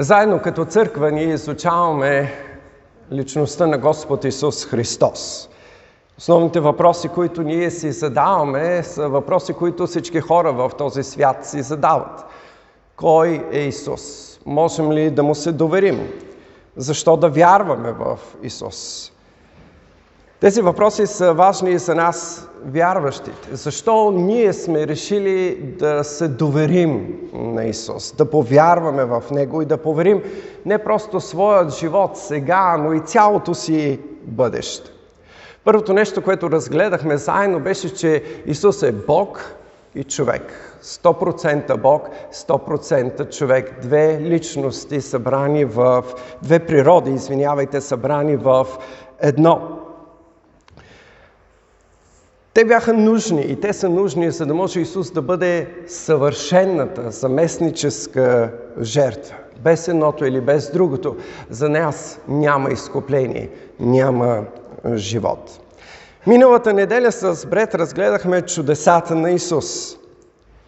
Заедно като църква ние изучаваме личността на Господ Исус Христос. Основните въпроси, които ние си задаваме, са въпроси, които всички хора в този свят си задават. Кой е Исус? Можем ли да му се доверим? Защо да вярваме в Исус? Тези въпроси са важни и за нас, вярващите. Защо ние сме решили да се доверим на Исус, да повярваме в Него и да поверим не просто своят живот сега, но и цялото си бъдеще. Първото нещо, което разгледахме заедно, беше, че Исус е Бог и човек. 100% Бог, 100% човек. Две личности събрани в... Две природи, извинявайте, събрани в едно. Те бяха нужни и те са нужни, за да може Исус да бъде съвършенната заместническа жертва. Без едното или без другото. За нас няма изкупление, няма живот. Миналата неделя с Бред разгледахме чудесата на Исус.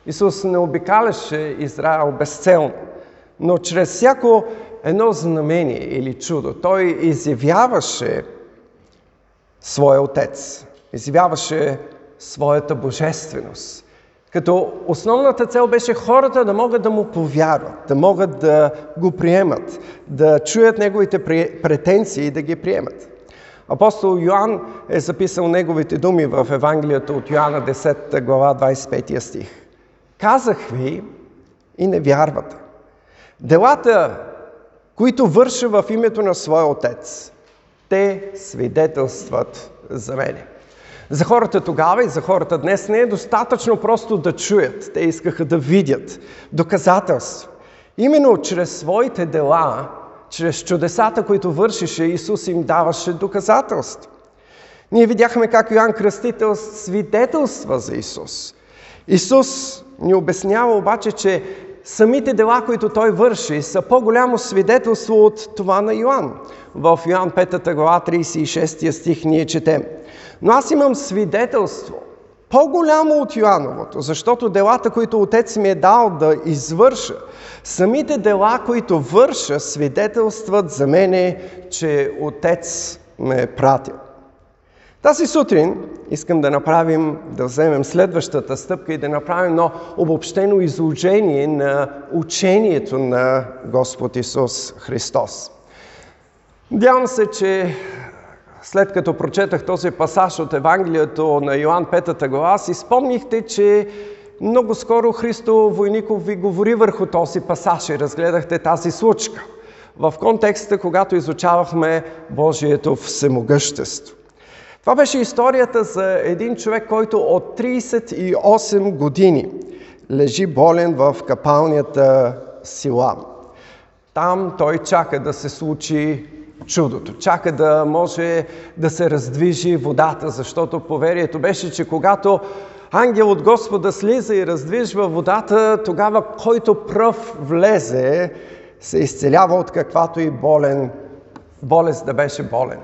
Исус не обикаляше Израел безцелно, но чрез всяко едно знамение или чудо той изявяваше своя Отец изявяваше своята божественост. Като основната цел беше хората да могат да му повярват, да могат да го приемат, да чуят неговите претенции и да ги приемат. Апостол Йоанн е записал неговите думи в Евангелието от Йоанна 10 глава 25 стих. Казах ви и не вярвате. Делата, които върша в името на своя Отец, те свидетелстват за мене. За хората тогава и за хората днес не е достатъчно просто да чуят. Те искаха да видят доказателства. Именно чрез своите дела, чрез чудесата, които вършише, Исус им даваше доказателства. Ние видяхме как Йоанн Кръстител свидетелства за Исус. Исус ни обяснява обаче, че самите дела, които той върши, са по-голямо свидетелство от това на Йоанн. В Йоанн 5 глава 36 стих ние четем – но аз имам свидетелство, по-голямо от Йоановото, защото делата, които Отец ми е дал да извърша, самите дела, които върша, свидетелстват за мене, че Отец ме е пратил. Тази сутрин искам да направим, да вземем следващата стъпка и да направим едно обобщено изложение на учението на Господ Исус Христос. Надявам се, че след като прочетах този пасаж от Евангелието на Йоанн 5 глава, си спомнихте, че много скоро Христо Войников ви говори върху този пасаж и разгледахте тази случка в контекста, когато изучавахме Божието всемогъщество. Това беше историята за един човек, който от 38 години лежи болен в капалнята Силам. Там той чака да се случи чудото. Чака да може да се раздвижи водата, защото поверието беше, че когато ангел от Господа слиза и раздвижва водата, тогава който пръв влезе, се изцелява от каквато и болен, болест да беше болен.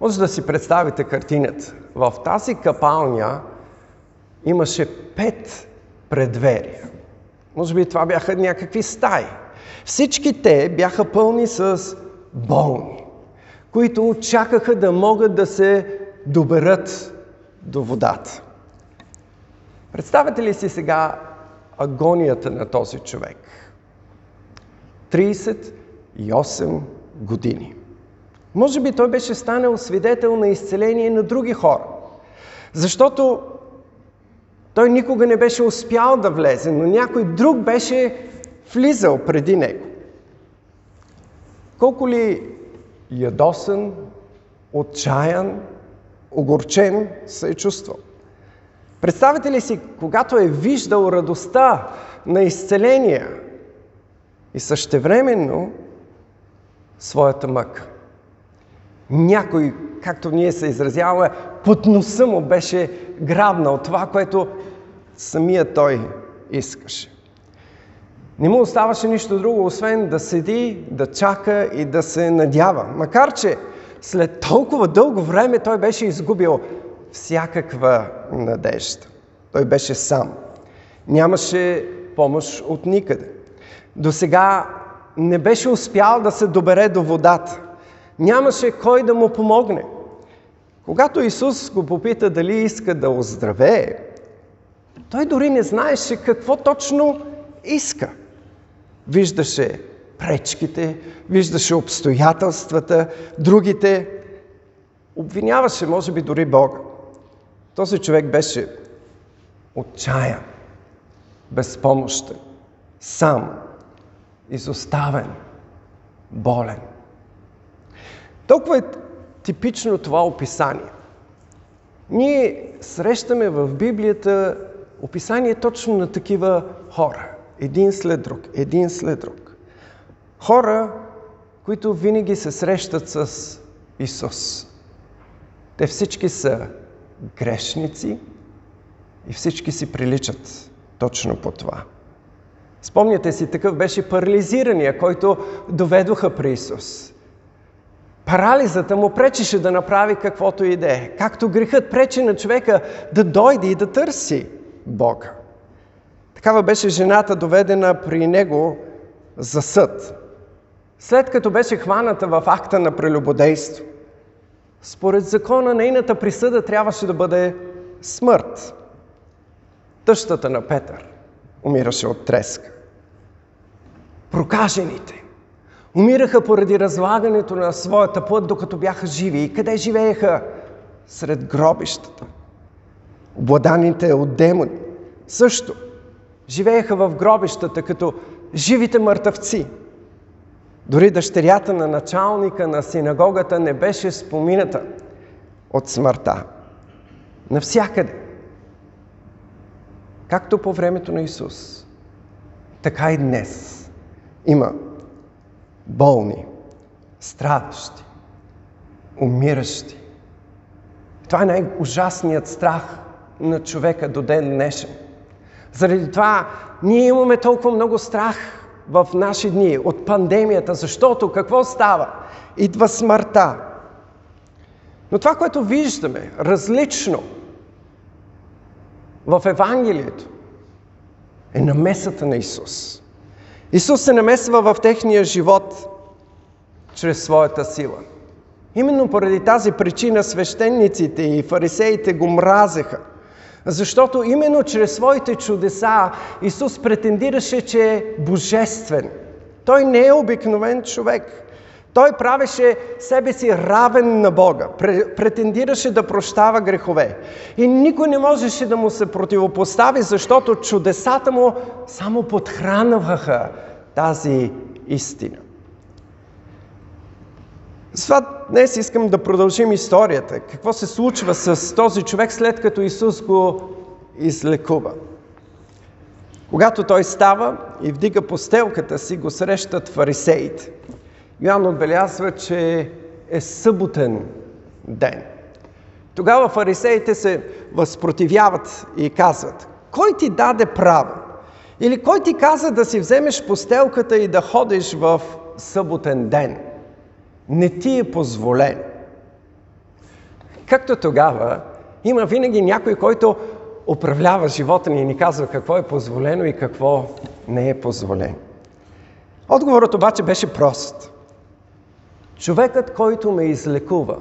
Може да си представите картината. В тази капалня имаше пет предверия. Може би това бяха някакви стаи. Всички те бяха пълни с болни, които чакаха да могат да се доберат до водата. Представете ли си сега агонията на този човек? 38 години. Може би той беше станал свидетел на изцеление на други хора. Защото той никога не беше успял да влезе, но някой друг беше влизал преди него. Колко ли ядосан, отчаян, огорчен се е чувствал. Представете ли си, когато е виждал радостта на изцеление и същевременно своята мъка. Някой, както ние се изразяваме, под носа му беше грабнал това, което самия той искаше. Не му оставаше нищо друго, освен да седи, да чака и да се надява. Макар, че след толкова дълго време той беше изгубил всякаква надежда. Той беше сам. Нямаше помощ от никъде. До сега не беше успял да се добере до водата. Нямаше кой да му помогне. Когато Исус го попита дали иска да оздравее, той дори не знаеше какво точно иска. Виждаше пречките, виждаше обстоятелствата, другите. Обвиняваше, може би, дори Бога. Този човек беше отчаян, безпомощен, сам, изоставен, болен. Толкова е типично това описание. Ние срещаме в Библията описание точно на такива хора. Един след друг, един след друг. Хора, които винаги се срещат с Исус. Те всички са грешници и всички си приличат точно по това. Спомняте си, такъв беше парализирания, който доведоха при Исус. Парализата му пречеше да направи каквото и да е. Както грехът пречи на човека да дойде и да търси Бога. Такава беше жената доведена при него за съд. След като беше хваната в акта на прелюбодейство, според закона нейната присъда трябваше да бъде смърт. Тъщата на Петър умираше от треска. Прокажените умираха поради разлагането на своята път, докато бяха живи. И къде живееха? Сред гробищата. Обладаните от демони също живееха в гробищата като живите мъртъвци. Дори дъщерята на началника на синагогата не беше спомината от смъртта. Навсякъде. Както по времето на Исус, така и днес има болни, страдащи, умиращи. Това е най-ужасният страх на човека до ден днешен. Заради това ние имаме толкова много страх в наши дни от пандемията, защото какво става? Идва смъртта. Но това, което виждаме различно в Евангелието, е намесата на Исус. Исус се намесва в техния живот чрез своята сила. Именно поради тази причина свещениците и фарисеите го мразеха. Защото именно чрез своите чудеса Исус претендираше, че е божествен. Той не е обикновен човек. Той правеше себе си равен на Бога, претендираше да прощава грехове. И никой не можеше да му се противопостави, защото чудесата му само подхранваха тази истина. Затова днес искам да продължим историята. Какво се случва с този човек след като Исус го излекува? Когато той става и вдига постелката си, го срещат фарисеите. Йоанн отбелязва, че е съботен ден. Тогава фарисеите се възпротивяват и казват, кой ти даде право? Или кой ти каза да си вземеш постелката и да ходиш в съботен ден? Не ти е позволен. Както тогава, има винаги някой, който управлява живота ни и ни казва какво е позволено и какво не е позволено. Отговорът обаче беше прост. Човекът, който ме излекува,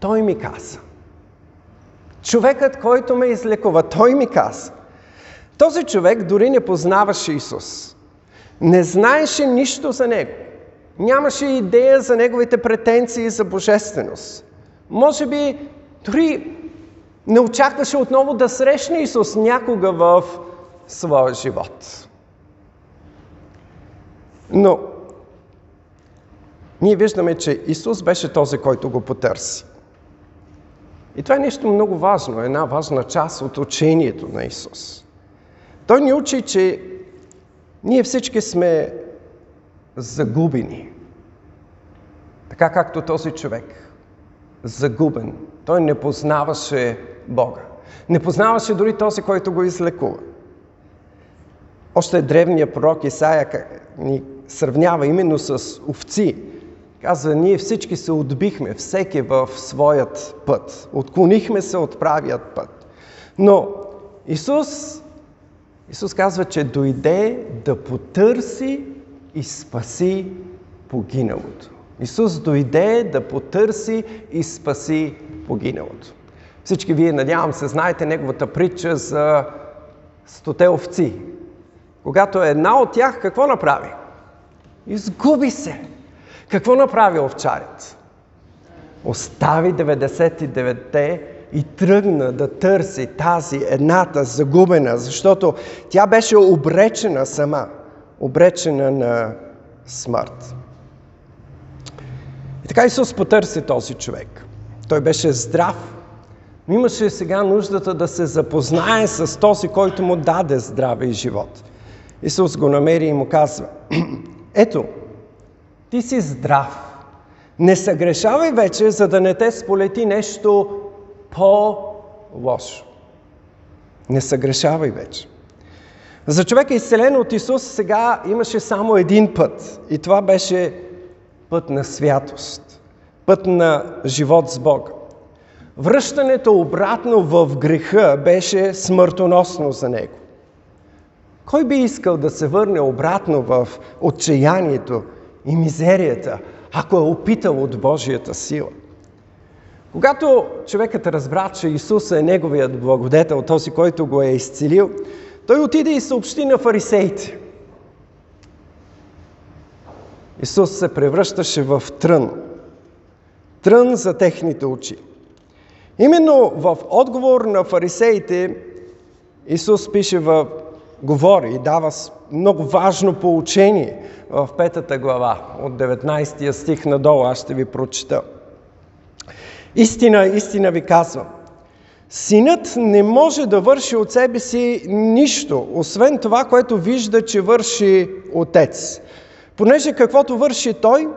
той ми каза. Човекът, който ме излекува, той ми каза. Този човек дори не познаваше Исус. Не знаеше нищо за него. Нямаше идея за неговите претенции за божественост. Може би дори не очакваше отново да срещне Исус някога в своя живот. Но ние виждаме, че Исус беше този, който го потърси. И това е нещо много важно, една важна част от учението на Исус. Той ни учи, че ние всички сме загубени. Така както този човек. Загубен. Той не познаваше Бога. Не познаваше дори този, който го излекува. Още древният пророк Исаия ни сравнява именно с овци, Казва, ние всички се отбихме, всеки в своят път. Отклонихме се от правият път. Но Исус, Исус казва, че дойде да потърси и спаси погиналото. Исус дойде да потърси и спаси погиналото. Всички вие, надявам се, знаете неговата притча за стоте овци. Когато една от тях какво направи? Изгуби се. Какво направи овчарят? Остави 99-те и тръгна да търси тази едната загубена, защото тя беше обречена сама, обречена на смърт. И така Исус потърси този човек. Той беше здрав, но имаше сега нуждата да се запознае с този, който му даде здраве и живот. Исус го намери и му казва, ето, ти си здрав. Не съгрешавай вече, за да не те сполети нещо по-лошо. Не съгрешавай вече. За човека изцелен от Исус сега имаше само един път. И това беше път на святост. Път на живот с Бога. Връщането обратно в греха беше смъртоносно за него. Кой би искал да се върне обратно в отчаянието и мизерията, ако е опитал от Божията сила? Когато човекът разбра, че Исус е неговият благодетел, този, който го е изцелил, той отиде и съобщи на фарисеите. Исус се превръщаше в трън. Трън за техните очи. Именно в отговор на фарисеите Исус пише в говори и дава много важно поучение в петата глава от 19 стих надолу. Аз ще ви прочита. Истина, истина ви казвам. Синът не може да върши от себе си нищо, освен това, което вижда, че върши Отец. Понеже каквото върши Той,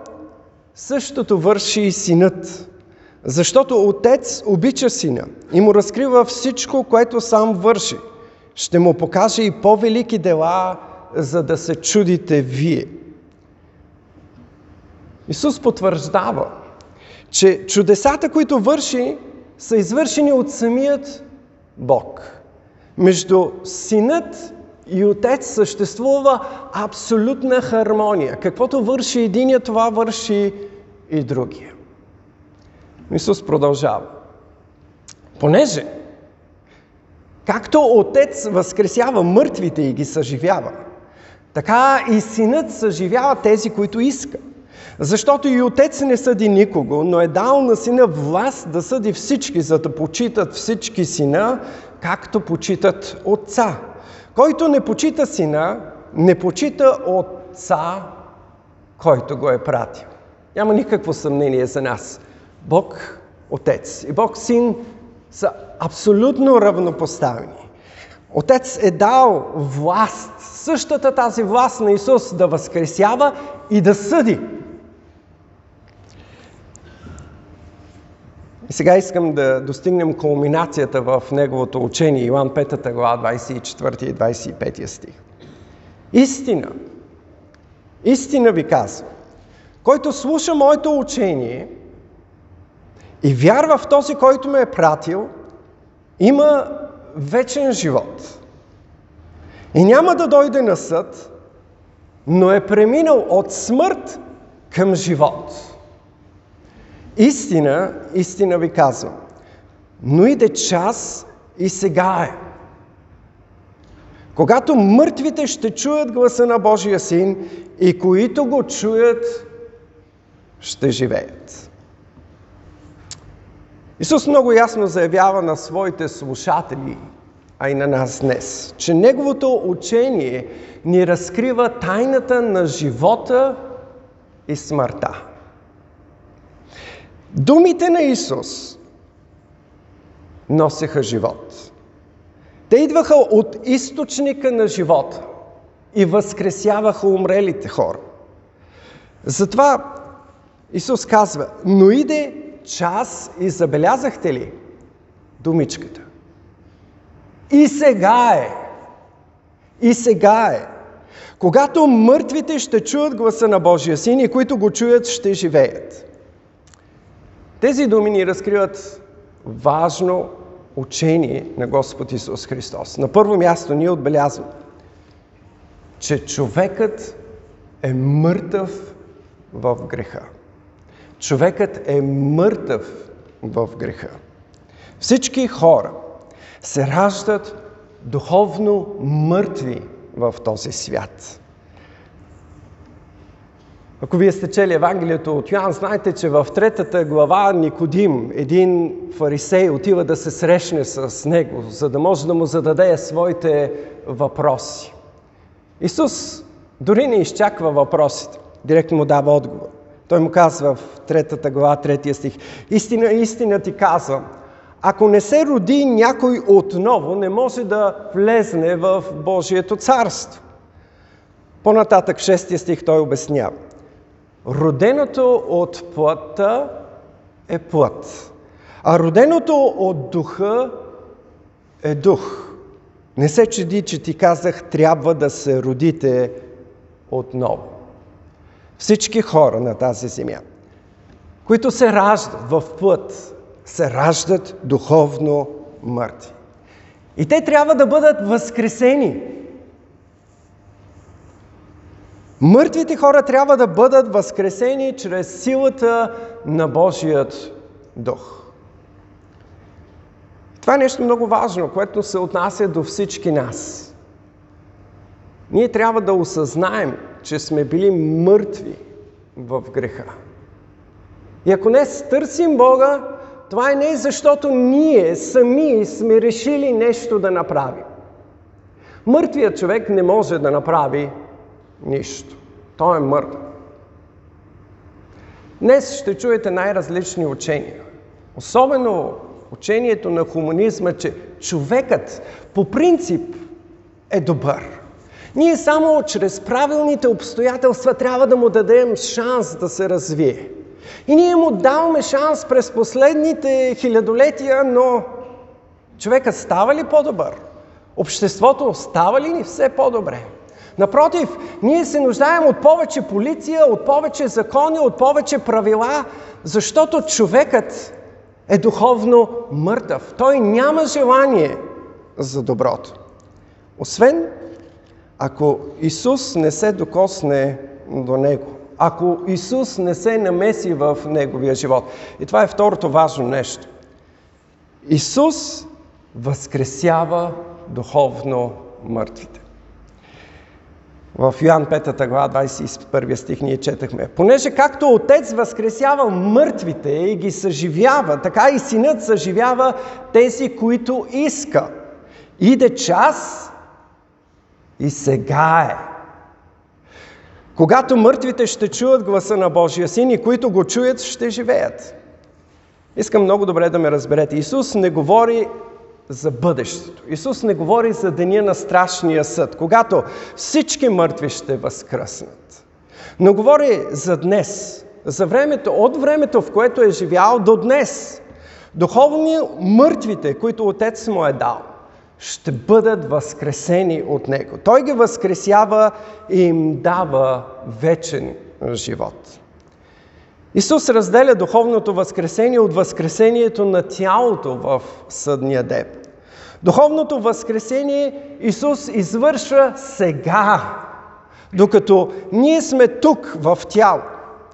същото върши и Синът. Защото Отец обича Сина и му разкрива всичко, което сам върши. Ще му покаже и по-велики дела, за да се чудите вие. Исус потвърждава, че чудесата, които върши, са извършени от самият Бог. Между Синът и Отец съществува абсолютна хармония. Каквото върши единия, това върши и другия. Исус продължава. Понеже, както Отец възкресява мъртвите и ги съживява, така и Синът съживява тези, които иска. Защото и Отец не съди никого, но е дал на Сина власт да съди всички, за да почитат всички Сина, както почитат Отца. Който не почита Сина, не почита Отца, който го е пратил. Няма никакво съмнение за нас. Бог Отец и Бог Син са абсолютно равнопоставени. Отец е дал власт, същата тази власт на Исус да възкресява и да съди. И сега искам да достигнем кулминацията в неговото учение, Иоанн 5 глава, 24 и 25 стих. Истина, истина ви казвам, който слуша моето учение – и вярва в този, който ме е пратил, има вечен живот. И няма да дойде на съд, но е преминал от смърт към живот. Истина, истина ви казвам, но иде час и сега е. Когато мъртвите ще чуят гласа на Божия Син и които го чуят, ще живеят. Исус много ясно заявява на своите слушатели, а и на нас днес, че Неговото учение ни разкрива тайната на живота и смъртта. Думите на Исус носеха живот. Те идваха от източника на живота и възкресяваха умрелите хора. Затова Исус казва, но иде час и забелязахте ли думичката? И сега е. И сега е. Когато мъртвите ще чуят гласа на Божия син и които го чуят ще живеят. Тези думи ни разкриват важно учение на Господ Исус Христос. На първо място ние отбелязваме, че човекът е мъртъв в греха. Човекът е мъртъв в греха. Всички хора се раждат духовно мъртви в този свят. Ако вие сте чели Евангелието от Йоан, знаете, че в третата глава Никодим, един фарисей, отива да се срещне с него, за да може да му зададе своите въпроси. Исус дори не изчаква въпросите, директно му дава отговор. Той му казва в третата глава, третия стих, истина, истина ти казвам, ако не се роди някой отново, не може да влезне в Божието царство. По-нататък шестия стих той обяснява. Роденото от плътта е плът, а роденото от духа е дух. Не се чуди, че ти казах, трябва да се родите отново. Всички хора на тази земя, които се раждат в плът, се раждат духовно мъртви. И те трябва да бъдат възкресени. Мъртвите хора трябва да бъдат възкресени чрез силата на Божият дух. Това е нещо много важно, което се отнася до всички нас. Ние трябва да осъзнаем, че сме били мъртви в греха. И ако не търсим Бога, това е не защото ние сами сме решили нещо да направим. Мъртвият човек не може да направи нищо. Той е мъртв. Днес ще чуете най-различни учения. Особено учението на хуманизма, че човекът по принцип е добър. Ние само чрез правилните обстоятелства трябва да му дадем шанс да се развие. И ние му даваме шанс през последните хилядолетия, но човекът става ли по-добър? Обществото става ли ни все по-добре? Напротив, ние се нуждаем от повече полиция, от повече закони, от повече правила, защото човекът е духовно мъртъв. Той няма желание за доброто. Освен ако Исус не се докосне до него, ако Исус не се намеси в неговия живот. И това е второто важно нещо. Исус възкресява духовно мъртвите. В Йоан 5 глава 21 стих ние четахме. Понеже както Отец възкресява мъртвите и ги съживява, така и Синът съживява тези, които иска. Иде час и сега е когато мъртвите ще чуят гласа на Божия Син и които го чуят, ще живеят. Искам много добре да ме разберете. Исус не говори за бъдещето. Исус не говори за деня на страшния съд, когато всички мъртви ще възкръснат. Но говори за днес, за времето, от времето, в което е живял до днес. Духовно мъртвите, които Отец му е дал ще бъдат възкресени от Него. Той ги възкресява и им дава вечен живот. Исус разделя духовното възкресение от възкресението на тялото в съдния ден. Духовното възкресение Исус извършва сега, докато ние сме тук в тяло.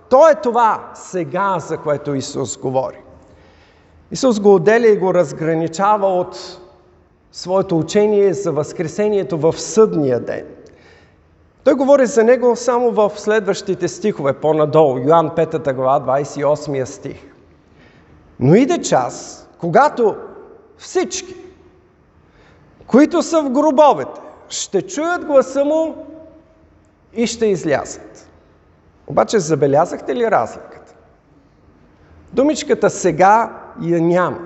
То е това сега, за което Исус говори. Исус го отделя и го разграничава от своето учение за Възкресението в съдния ден. Той говори за него само в следващите стихове, по-надолу, Йоан 5 глава, 28 стих. Но иде час, когато всички, които са в гробовете, ще чуят гласа му и ще излязат. Обаче забелязахте ли разликата? Думичката сега я няма.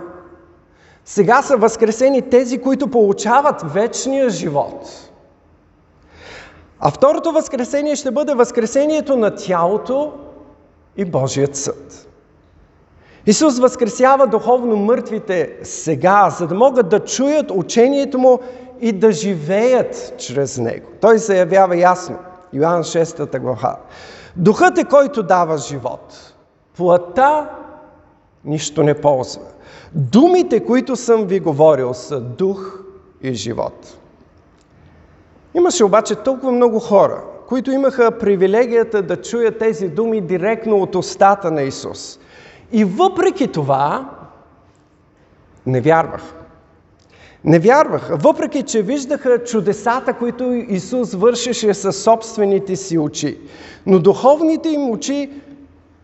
Сега са възкресени тези, които получават вечния живот. А второто възкресение ще бъде възкресението на тялото и Божият съд. Исус възкресява духовно мъртвите сега, за да могат да чуят учението му и да живеят чрез него. Той заявява ясно, Йоанн 6 глава. Духът е който дава живот. Плата нищо не ползва. Думите, които съм ви говорил, са дух и живот. Имаше обаче толкова много хора, които имаха привилегията да чуят тези думи директно от устата на Исус. И въпреки това, не вярваха. Не вярваха, въпреки че виждаха чудесата, които Исус вършеше със собствените си очи. Но духовните им очи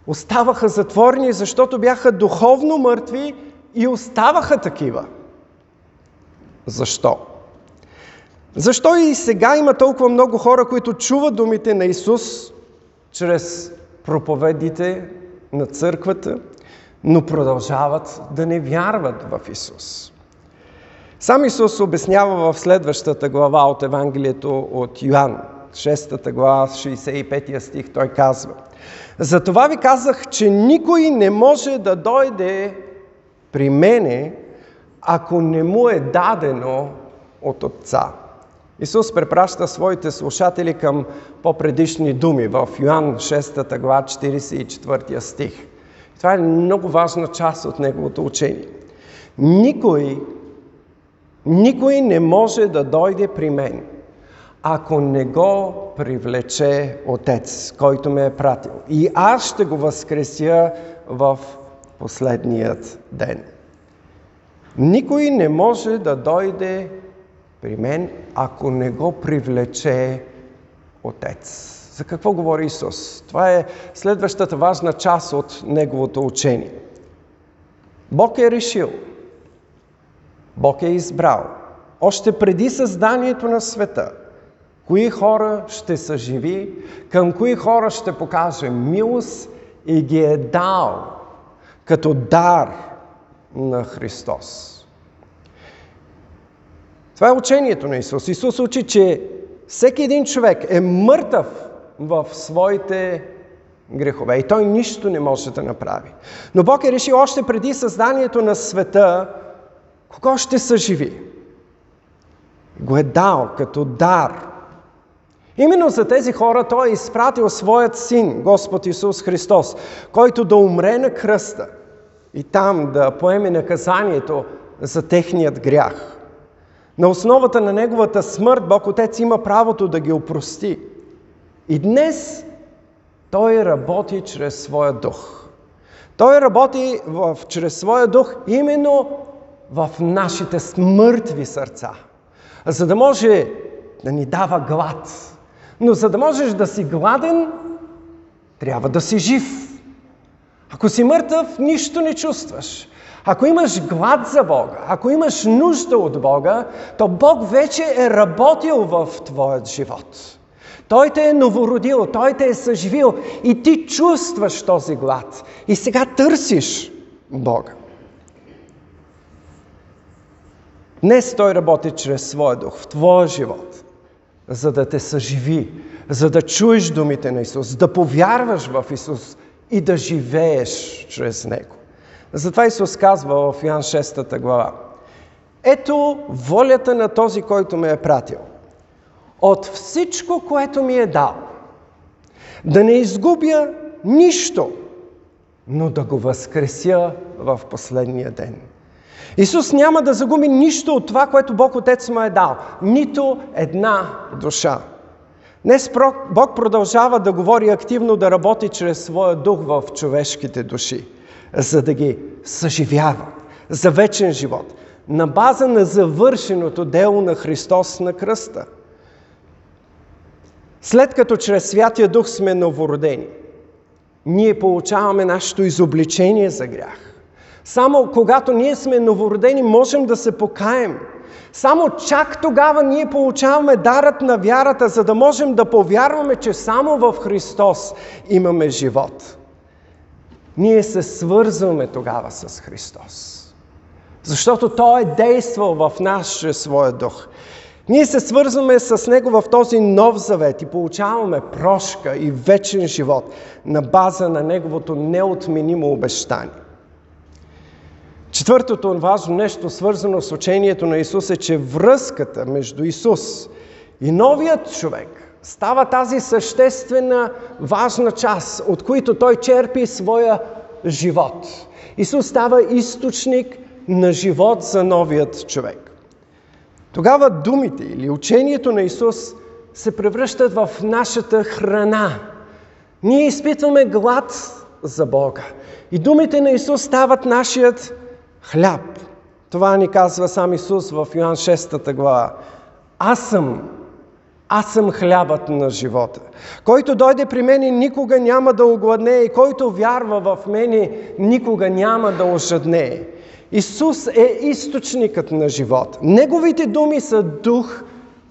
оставаха затворени, защото бяха духовно мъртви и оставаха такива. Защо? Защо и сега има толкова много хора, които чуват думите на Исус чрез проповедите на църквата, но продължават да не вярват в Исус? Сам Исус обяснява в следващата глава от Евангелието от Йоанн, 6 глава, 65 стих, той казва Затова ви казах, че никой не може да дойде при мене, ако не му е дадено от Отца. Исус препраща своите слушатели към по-предишни думи в Йоанн 6 глава 44 стих. Това е много важна част от неговото учение. Никой, никой не може да дойде при мен, ако не го привлече Отец, който ме е пратил. И аз ще го възкреся в последният ден. Никой не може да дойде при мен, ако не го привлече Отец. За какво говори Исус? Това е следващата важна част от Неговото учение. Бог е решил, Бог е избрал, още преди създанието на света, кои хора ще са живи, към кои хора ще покаже милост и ги е дал като дар на Христос. Това е учението на Исус. Исус учи, че всеки един човек е мъртъв в своите грехове и той нищо не може да направи. Но Бог е решил още преди създанието на света, кого ще съживи. Го е дал като дар. Именно за тези хора Той е изпратил своят син, Господ Исус Христос, който да умре на кръста и там да поеме наказанието за техният грях. На основата на Неговата смърт Бог Отец има правото да ги опрости. И днес Той работи чрез Своя дух. Той работи в, чрез Своя дух именно в нашите смъртви сърца, за да може да ни дава глад. Но за да можеш да си гладен, трябва да си жив. Ако си мъртъв, нищо не чувстваш. Ако имаш глад за Бога, ако имаш нужда от Бога, то Бог вече е работил в твоят живот. Той те е новородил, Той те е съживил и ти чувстваш този глад. И сега търсиш Бога. Днес Той работи чрез Своя дух в твоя живот, за да те съживи, за да чуеш думите на Исус, да повярваш в Исус и да живееш чрез Него. Затова Исус казва в Йоан 6 глава. Ето волята на този, който ме е пратил. От всичко, което ми е дал, да не изгубя нищо, но да го възкреся в последния ден. Исус няма да загуби нищо от това, което Бог Отец му е дал. Нито една душа. Днес Бог продължава да говори активно, да работи чрез своя дух в човешките души за да ги съживява за вечен живот, на база на завършеното дело на Христос на кръста. След като чрез Святия Дух сме новородени, ние получаваме нашето изобличение за грях. Само когато ние сме новородени, можем да се покаем. Само чак тогава ние получаваме дарът на вярата, за да можем да повярваме, че само в Христос имаме живот ние се свързваме тогава с Христос. Защото Той е действал в нас чрез Своя дух. Ние се свързваме с Него в този нов завет и получаваме прошка и вечен живот на база на Неговото неотменимо обещание. Четвъртото важно нещо, свързано с учението на Исус е, че връзката между Исус и новият човек става тази съществена, важна част, от които той черпи своя живот. Исус става източник на живот за новият човек. Тогава думите или учението на Исус се превръщат в нашата храна. Ние изпитваме глад за Бога. И думите на Исус стават нашият хляб. Това ни казва сам Исус в Йоан 6 глава. Аз съм, аз съм хлябът на живота. Който дойде при мене, никога няма да огладне и който вярва в мене, никога няма да ожадне. Исус е източникът на живот. Неговите думи са дух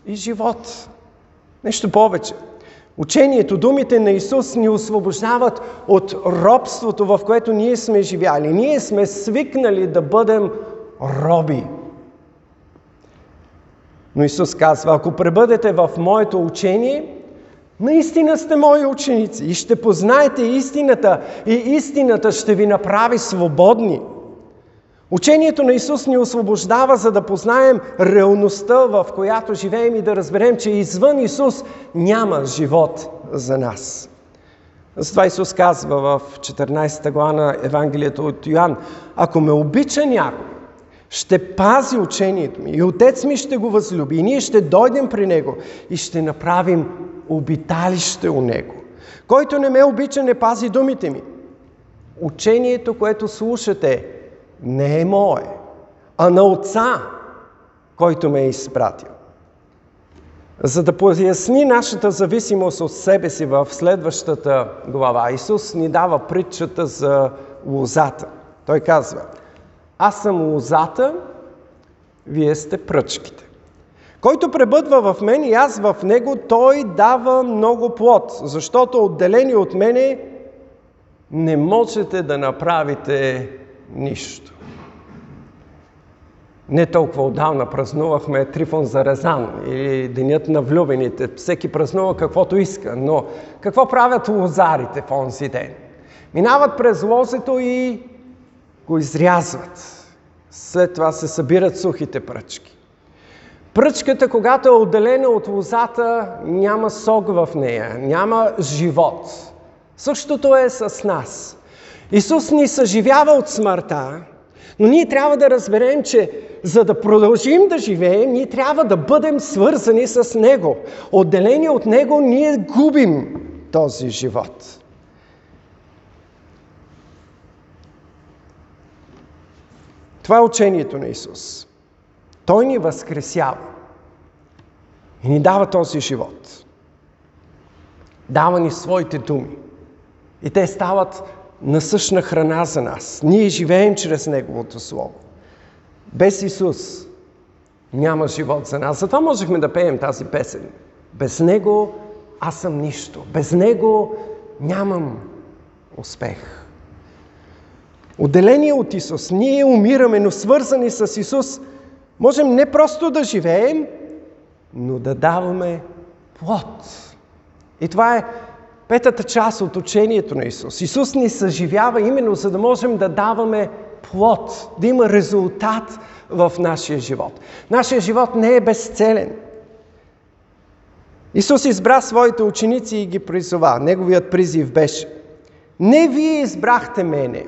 и живот. Нещо повече. Учението, думите на Исус ни освобождават от робството, в което ние сме живяли. Ние сме свикнали да бъдем роби. Но Исус казва, ако пребъдете в моето учение, наистина сте мои ученици и ще познаете истината и истината ще ви направи свободни. Учението на Исус ни освобождава, за да познаем реалността, в която живеем и да разберем, че извън Исус няма живот за нас. Затова Исус казва в 14 глава на Евангелието от Йоан, ако ме обича някой, ще пази учението ми и Отец ми ще го възлюби и ние ще дойдем при Него и ще направим обиталище у Него. Който не ме обича, не пази думите ми. Учението, което слушате, не е мое, а на Отца, който ме е изпратил. За да поясни нашата зависимост от себе си в следващата глава, Исус ни дава притчата за лозата. Той казва, аз съм лозата, вие сте пръчките. Който пребъдва в мен и аз в него, той дава много плод, защото отделени от мене не можете да направите нищо. Не толкова отдавна празнувахме Трифон Зарезан или Денят на влюбените. Всеки празнува каквото иска, но какво правят лозарите в онзи ден? Минават през лозето и го изрязват. След това се събират сухите пръчки. Пръчката, когато е отделена от лозата, няма сок в нея, няма живот. Същото е с нас. Исус ни съживява от смъртта, но ние трябва да разберем, че за да продължим да живеем, ние трябва да бъдем свързани с Него. Отделени от Него, ние губим този живот. Това е учението на Исус. Той ни възкресява и ни дава този живот. Дава ни своите думи. И те стават насъщна храна за нас. Ние живеем чрез Неговото Слово. Без Исус няма живот за нас. Затова можехме да пеем тази песен. Без Него аз съм нищо. Без Него нямам успех. Отделение от Исус, ние умираме, но свързани с Исус, можем не просто да живеем, но да даваме плод. И това е петата част от учението на Исус. Исус ни съживява именно за да можем да даваме плод, да има резултат в нашия живот. Нашия живот не е безцелен. Исус избра своите ученици и ги призова. Неговият призив беше Не вие избрахте мене,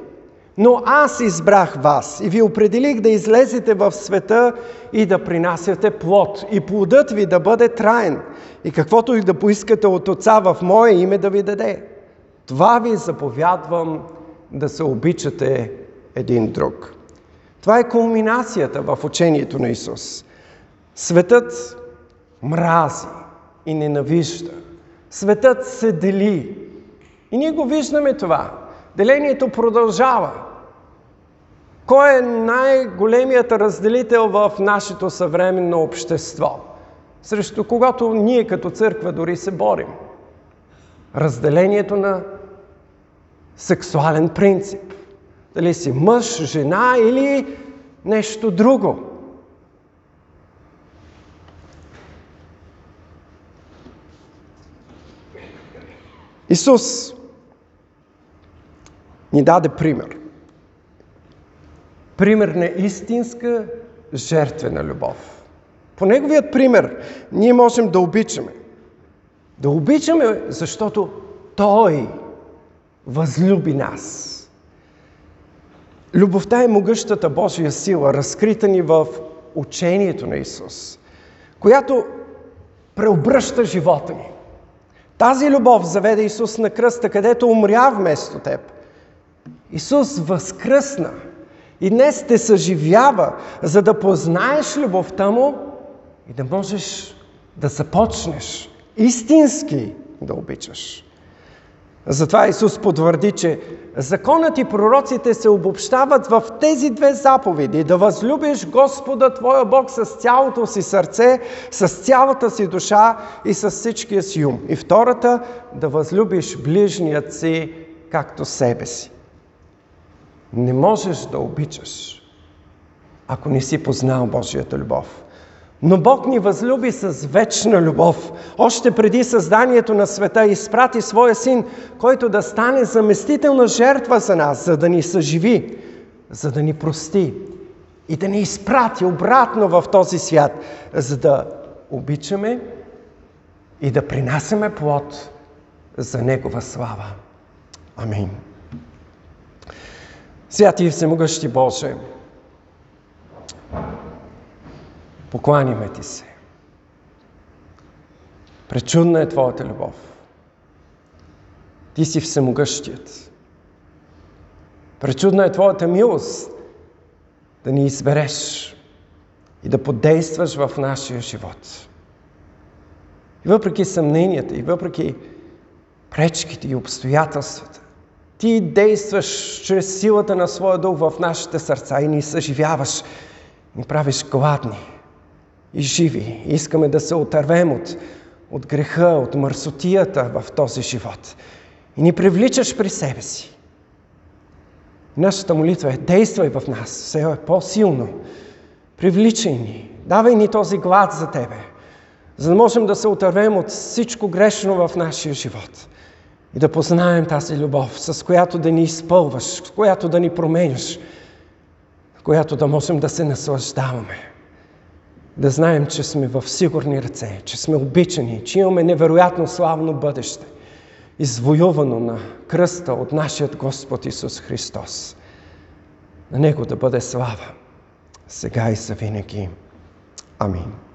но аз избрах вас и ви определих да излезете в света и да принасяте плод. И плодът ви да бъде траен. И каквото и да поискате от Отца в Мое име да ви даде. Това ви заповядвам да се обичате един друг. Това е кулминацията в учението на Исус. Светът мрази и ненавижда. Светът се дели. И ние го виждаме това. Делението продължава. Кой е най-големият разделител в нашето съвременно общество? Срещу когато ние като църква дори се борим. Разделението на сексуален принцип. Дали си мъж, жена или нещо друго. Исус ни даде пример. Пример на истинска жертвена любов. По неговият пример ние можем да обичаме. Да обичаме, защото Той възлюби нас. Любовта е могъщата Божия сила, разкрита ни в учението на Исус, която преобръща живота ни. Тази любов заведе Исус на кръста, където умря вместо теб. Исус възкръсна и днес те съживява, за да познаеш любовта Му и да можеш да започнеш истински да обичаш. Затова Исус потвърди, че законът и пророците се обобщават в тези две заповеди. Да възлюбиш Господа Твоя Бог с цялото си сърце, с цялата си душа и с всичкия си ум. И втората, да възлюбиш ближният си както себе си. Не можеш да обичаш, ако не си познал Божията любов. Но Бог ни възлюби с вечна любов. Още преди създанието на света изпрати Своя Син, който да стане заместителна жертва за нас, за да ни съживи, за да ни прости и да ни изпрати обратно в този свят, за да обичаме и да принасяме плод за Негова слава. Амин. Святи и всемогъщи Боже, Покланяме Ти се. Пречудна е Твоята любов. Ти си всемогъщият. Пречудна е Твоята милост да ни избереш и да подействаш в нашия живот. И въпреки съмненията, и въпреки пречките и обстоятелствата, ти действаш чрез силата на своя дух в нашите сърца и ни съживяваш, ни правиш гладни и живи. Искаме да се отървем от, от греха, от мърсотията в този живот. И ни привличаш при себе си. Нашата молитва е действай в нас, все е по-силно. Привличай ни, давай ни този глад за Тебе, за да можем да се отървем от всичко грешно в нашия живот и да познаем тази любов, с която да ни изпълваш, с която да ни променяш, която да можем да се наслаждаваме да знаем, че сме в сигурни ръце, че сме обичани, че имаме невероятно славно бъдеще, извоювано на кръста от нашият Господ Исус Христос. На Него да бъде слава, сега и завинаги. Амин.